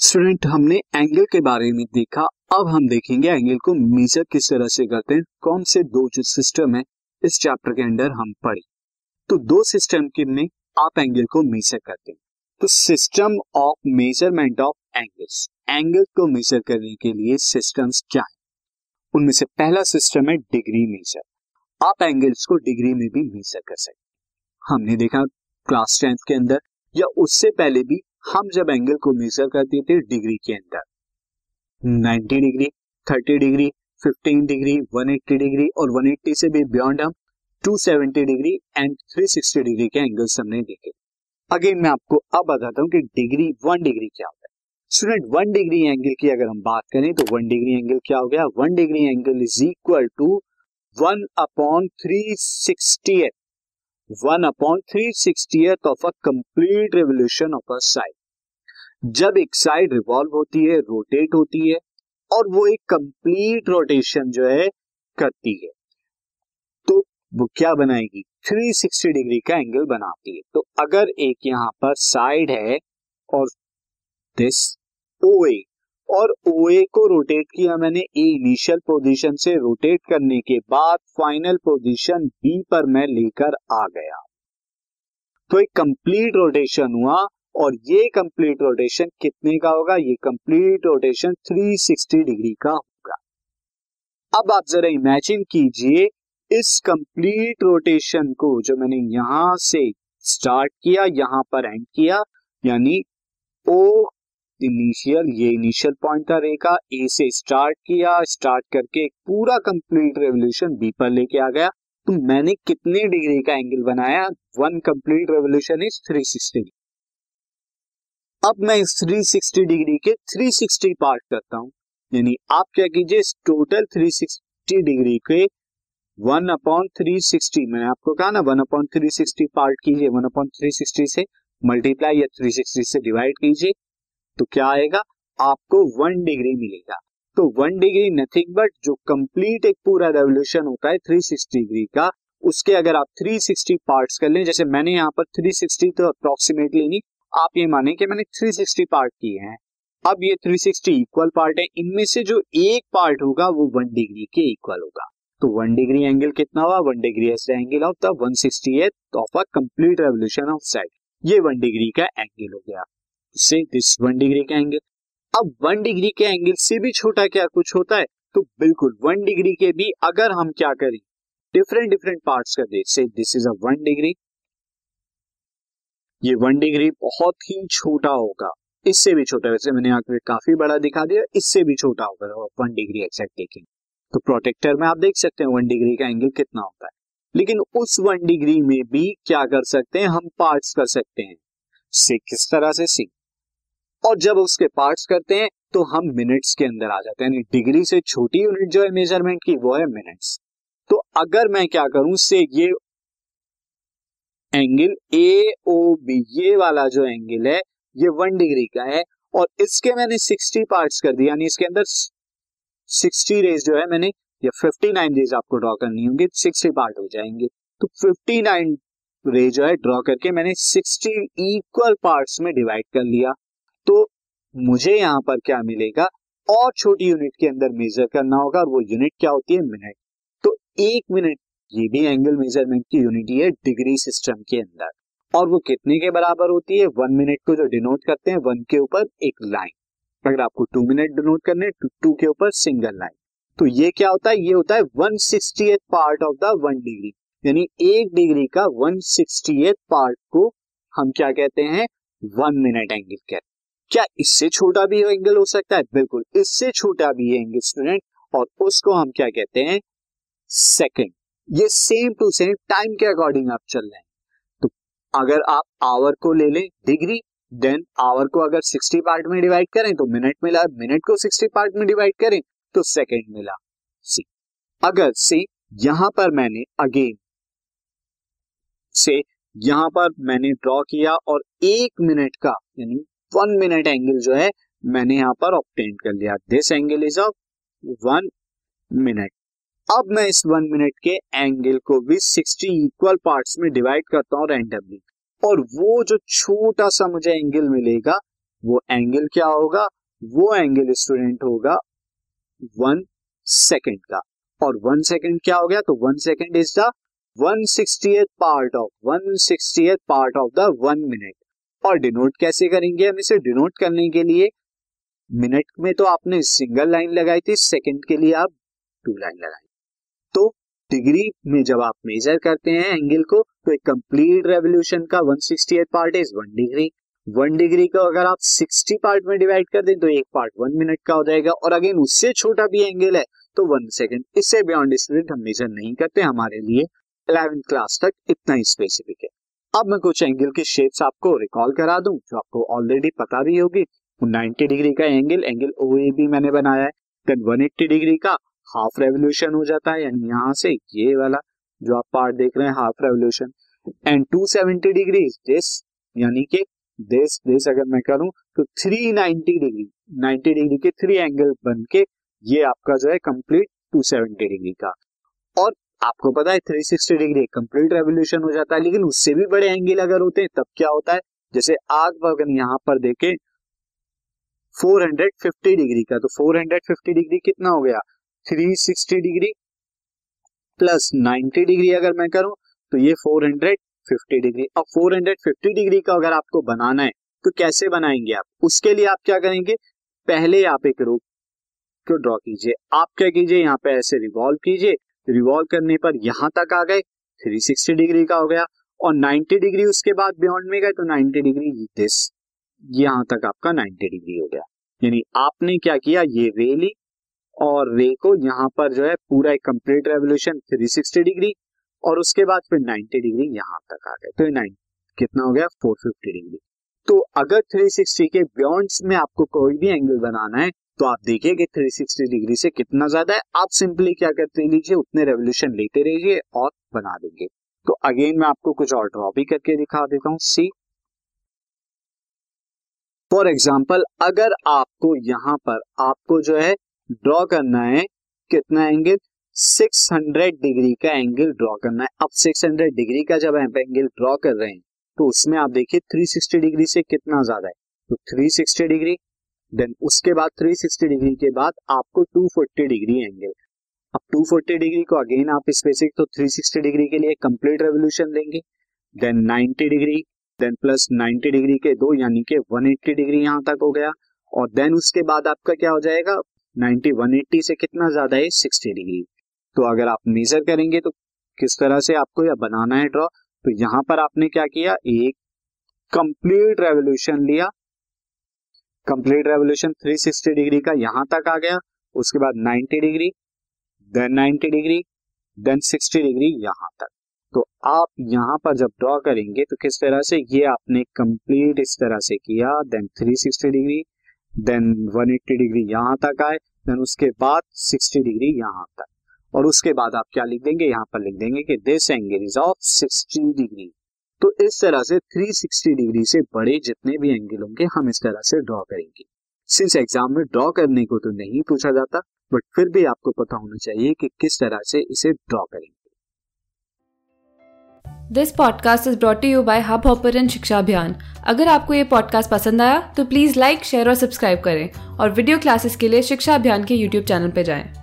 Student हमने angle के बारे में देखा। अब हम देखेंगे एंगल को मेजर किस तरह से करते हैं, कौन से दो जो सिस्टम है, इस चैप्टर के अंदर हम पढ़े। तो दो सिस्टम के में आप एंगल को मेजर करते हैं। तो system of measurement of angles angle को मेजर करने के लिए सिस्टम्स क्या है? उनमें से पहला सिस्टम है डिग्री मेजर आप एंगल्स को डिग्री में भी मेजर कर सकते हमने देखा क्लास टेंथ के अंदर, या उससे पहले भी हम जब एंगल को मेजर करते थे डिग्री के अंदर 90 डिग्री 30 डिग्री 15 डिग्री 180 डिग्री और 180 से भी बियॉन्ड हम 270 डिग्री एंड 360 डिग्री के एंगल्स हमने देखे। अगेन मैं आपको अब बताता हूँ कि डिग्री वन डिग्री क्या होता है। स्टूडेंट वन डिग्री एंगल की अगर हम बात करें तो वन डिग्री एंगल क्या हो गया? One degree angle is equal to one upon three sixty one upon three sixty of a complete revolution of a side जब एक साइड रिवॉल्व होती है रोटेट होती है, और वो एक कंप्लीट रोटेशन जो है, करती है। तो वो क्या बनाएगी? 360 डिग्री का एंगल बनाती है। तो अगर एक यहाँ पर साइड है, और दिस ओ ए और ओ ए को रोटेट किया मैंने ए इनिशियल पोजीशन से रोटेट करने के बाद फाइनल पोजीशन बी पर मैं लेकर आ गया। तो एक कंप्लीट रोटेशन हुआ और ये कंप्लीट रोटेशन कितने का होगा? ये कंप्लीट रोटेशन 360 डिग्री का होगा। अब आप जरा इमेजिन कीजिए इस कंप्लीट रोटेशन को जो मैंने यहाँ से स्टार्ट किया, यहाँ पर एंड किया, यानी ओ इनिशियल ये इनिशियल पॉइंट था रेखा ए से स्टार्ट किया स्टार्ट करके एक पूरा कंप्लीट रेवोल्यूशन बी पर लेके आ गया। तो मैंने कितने डिग्री का एंगल बनाया? वन कंप्लीट रेवोल्यूशन इज़ 360 अब मैं इस 360 डिग्री के 360 पार्ट करता हूँ। यानी आप क्या कीजिए टोटल 360 डिग्री के वन अपॉन थ्री सिक्सटी मैंने आपको कहा ना one upon three sixty part कीजिए वन अपॉन थ्री सिक्सटी से मल्टीप्लाई या थ्री सिक्सटी से डिवाइड कीजिए। तो क्या आएगा? आपको वन डिग्री मिलेगा। तो वन डिग्री नथिंग बट जो कंप्लीट एक पूरा रेवोल्यूशन होता है 360 डिग्री का, उसके अगर आप 360 पार्ट्स कर लें, जैसे मैंने यहाँ पर 360 तो अप्रोक्सीमेटली नहीं, आप ये माने कि मैंने 360 पार्ट किए हैं। अब ये 360 इक्वल पार्ट है, इनमें से जो एक पार्ट होगा वो वन डिग्री के इक्वल होगा। तो वन डिग्री एंगल कितना हुआ? One degree angle of the one sixty of a complete revolution of side ये वन डिग्री का एंगल हो गया। से दिस वन डिग्री का एंगल अब वन डिग्री के एंगल से भी छोटा क्या कुछ होता है? तो बिल्कुल वन डिग्री के भी अगर हम क्या करें डिफरेंट डिफरेंट पार्ट्स कर दे से this is a one degree ये वन डिग्री बहुत ही छोटा होगा। इससे भी छोटा, वैसे मैंने यहाँ काफ़ी बड़ा दिखा दिया, इससे भी छोटा होगा वन डिग्री एक्सैक्ट देखेंगे। तो प्रोटेक्टर में आप देख सकते हैं वन डिग्री का एंगल कितना होता है। लेकिन उस वन डिग्री में भी क्या कर सकते हैं? हम पार्ट्स कर सकते हैं। से किस तरह से सी और जब उसके पार्ट्स करते हैं तो हम मिनट्स के अंदर आ जाते हैं। यानी डिग्री से छोटी यूनिट जो है मेज़रमेंट की, वो है मिनट्स। तो अगर मैं क्या करूँ से ये एंगल ए ओ बी ये वाला जो एंगल है, ये वन डिग्री का है, और इसके मैंने सिक्सटी पार्ट्स कर दिया यानी इसके अंदर सिक्सटी रेज जो है मैंने, या फिफ्टी नाइन रेज आपको ड्रॉ करनी होंगी सिक्सटी पार्ट हो जाएँगे। तो फिफ्टी नाइन रे जो है ड्रॉ करके मैंने सिक्सटी इक्वल पार्ट्स में डिवाइड कर लिया। तो मुझे यहाँ पर क्या मिलेगा? और छोटी यूनिट के अंदर मेजर करना होगा। और वो यूनिट क्या होती है? मिनट तो एक मिनट ये भी एंगल मेज़रमेंट की यूनिट है डिग्री सिस्टम के अंदर। और वो कितने के बराबर होती है? वन मिनट को जो डिनोट करते हैं वन के ऊपर एक लाइन अगर आपको टू मिनट डिनोट करने टू, टू के ऊपर सिंगल लाइन तो ये क्या होता है? ये होता है one sixty part of the one degree यानी एक डिग्री का वन सिक्सटी पार्ट को हम क्या कहते हैं? वन मिनट एंगल कहते हैं। क्या इससे छोटा भी एंगल हो सकता है? बिल्कुल, इससे छोटा भी एंगल स्टूडेंट और उसको हम क्या कहते हैं? सेकंड ये सेम टू सेम टाइम के अकॉर्डिंग आप चल रहे हैं। तो अगर आप आवर को ले लें डिग्री देन आवर को अगर 60 पार्ट में डिवाइड करें तो मिनट मिला मिनट को 60 पार्ट में डिवाइड करें तो सेकंड मिला। सी अगर सी यहाँ पर मैंने अगेन से यहाँ पर मैंने ड्रॉ किया और एक मिनट का, यानी वन मिनट एंगल जो है, मैंने यहाँ पर ऑप्टेन कर लिया। This angle is of one minute अब मैं इस वन मिनट के एंगल को भी सिक्सटी इक्वल पार्ट्स में डिवाइड करता हूँ रैंडमली और वो जो छोटा सा मुझे एंगल मिलेगा, वो एंगल क्या होगा? वो एंगल स्टूडेंट होगा वन सेकेंड का। और वन सेकेंड क्या हो गया? तो one second is the one sixty part of one sixty part of the one minute और डिनोट कैसे करेंगे हम इसे डिनोट करने के लिए? मिनट में तो आपने सिंगल लाइन लगाई थी सेकंड के लिए आप टू लाइन लगाई। तो डिग्री में जब आप मेजर करते हैं एंगल को तो एक कंप्लीट रेवोल्यूशन का 168 part is one degree one degree को अगर आप 60 पार्ट में डिवाइड कर दें तो एक पार्ट वन मिनट का हो जाएगा। और अगेन उससे छोटा भी एंगल है तो वन सेकेंड इससे बियॉन्ड स्टूडेंट हम मेजर नहीं करते, हमारे लिए इलेवेंथ क्लास तक इतना ही स्पेसिफिक है। अब मैं कुछ एंगल की शेप्स आपको रिकॉल करा दूँ, जो आपको ऑलरेडी पता भी होगी। 90 डिग्री का एंगल एंगल ओ भी मैंने बनाया है। देन 180 डिग्री का हाफ़ रेवोल्यूशन हो जाता है, यानी यहाँ से ये वाला जो आप पार्ट देख रहे हैं half revolution and 270 degree this यानी कि दिस दिस अगर मैं करूँ तो 390 डिग्री 90 डिग्री के थ्री एंगल बन के ये आपका जो है कंप्लीट 270 डिग्री का। और आपको पता है 360 डिग्री कंप्लीट रेवोल्यूशन हो जाता है, लेकिन उससे भी बड़े एंगल अगर होते हैं, तब क्या होता है? जैसे आग अगर यहाँ पर देखें 450 डिग्री का तो 450 डिग्री कितना हो गया? 360 डिग्री प्लस 90 डिग्री अगर मैं करूँ तो ये 450 डिग्री अब 450 डिग्री का अगर आपको बनाना है तो कैसे बनाएँगे आप? उसके लिए आप क्या करेंगे? पहले आप एक रूप को ड्रॉ कीजिए। आप क्या कीजिए? यहाँ पे ऐसे रिवॉल्व कीजिए रिवॉल्व करने पर यहाँ तक आ गए 360 डिग्री का हो गया और 90 डिग्री उसके बाद बियॉन्ड में गए तो 90 डिग्री दिस यहाँ तक आपका 90 डिग्री हो गया। यानी आपने क्या किया, ये रे ली और रे को यहाँ पर जो है पूरा एक कंप्लीट रेवोल्यूशन 360 डिग्री और उसके बाद फिर 90 डिग्री यहाँ तक आ गए। तो ये नाइन कितना हो गया? 450 डिग्री तो अगर 360 के बियॉन्ड में आपको कोई भी एंगल बनाना है तो आप देखिए कि 360 डिग्री से कितना ज़्यादा है। आप सिंपली क्या करते लीजिए, उतने रेवोल्यूशन लेते रहिए और बना देंगे। तो अगेन मैं आपको कुछ और ड्रॉ भी करके दिखा देता हूँ। सी फॉर एग्ज़ाम्पल अगर आपको यहाँ पर आपको जो है ड्रॉ करना है, कितना एंगल 600 डिग्री का एंगल ड्रॉ करना है। अब 600 डिग्री का जब आप एंगल ड्रॉ कर रहे हैं तो उसमें आप देखिए 360 डिग्री से कितना ज़्यादा है। तो 360 डिग्री देन उसके बाद 360 डिग्री के बाद आपको 240 डिग्री एंगल अब 240 डिग्री को अगेन आप स्पेसिफिक तो 360 डिग्री के लिए कंप्लीट रेवोल्यूशन देंगे। Then 90 degree then plus 90 degree के दो, यानी कि 180 डिग्री यहाँ तक हो गया। और देन उसके बाद आपका क्या हो जाएगा? 90 180 से कितना ज़्यादा है? 60 डिग्री तो अगर आप मेजर करेंगे तो किस तरह से आपको यह बनाना है ड्रॉ तो यहाँ पर आपने क्या किया? एक कंप्लीट रेवोल्यूशन लिया। कंप्लीट रेवोल्यूशन 360 डिग्री का यहाँ तक आ गया, उसके बाद 90 degree then 90 degree then 60 degree यहाँ तक। तो आप यहाँ पर जब ड्रॉ करेंगे तो किस तरह से? ये आपने कंप्लीट इस तरह से किया देन 360 डिग्री देन 180 डिग्री यहाँ तक आए देन उसके बाद 60 डिग्री यहाँ तक। और उसके बाद आप क्या लिख देंगे? यहाँ पर लिख देंगे कि this angle is of 60 degree तो इस तरह से 360 डिग्री से बड़े जितने भी एंगल होंगे, हम इस तरह से ड्रॉ करेंगे। सिंस एग्ज़ाम में ड्रॉ करने को तो नहीं पूछा जाता बट फिर भी आपको पता होना चाहिए कि किस तरह से इसे ड्रॉ करेंगे। This podcast is brought you by Hubhopper Shiksha Abhiyan अगर आपको ये पॉडकास्ट पसंद आया तो प्लीज़ लाइक शेयर और सब्सक्राइब करें। और वीडियो क्लासेस के लिए शिक्षा अभियान के यूट्यूब चैनल पर जाएँ।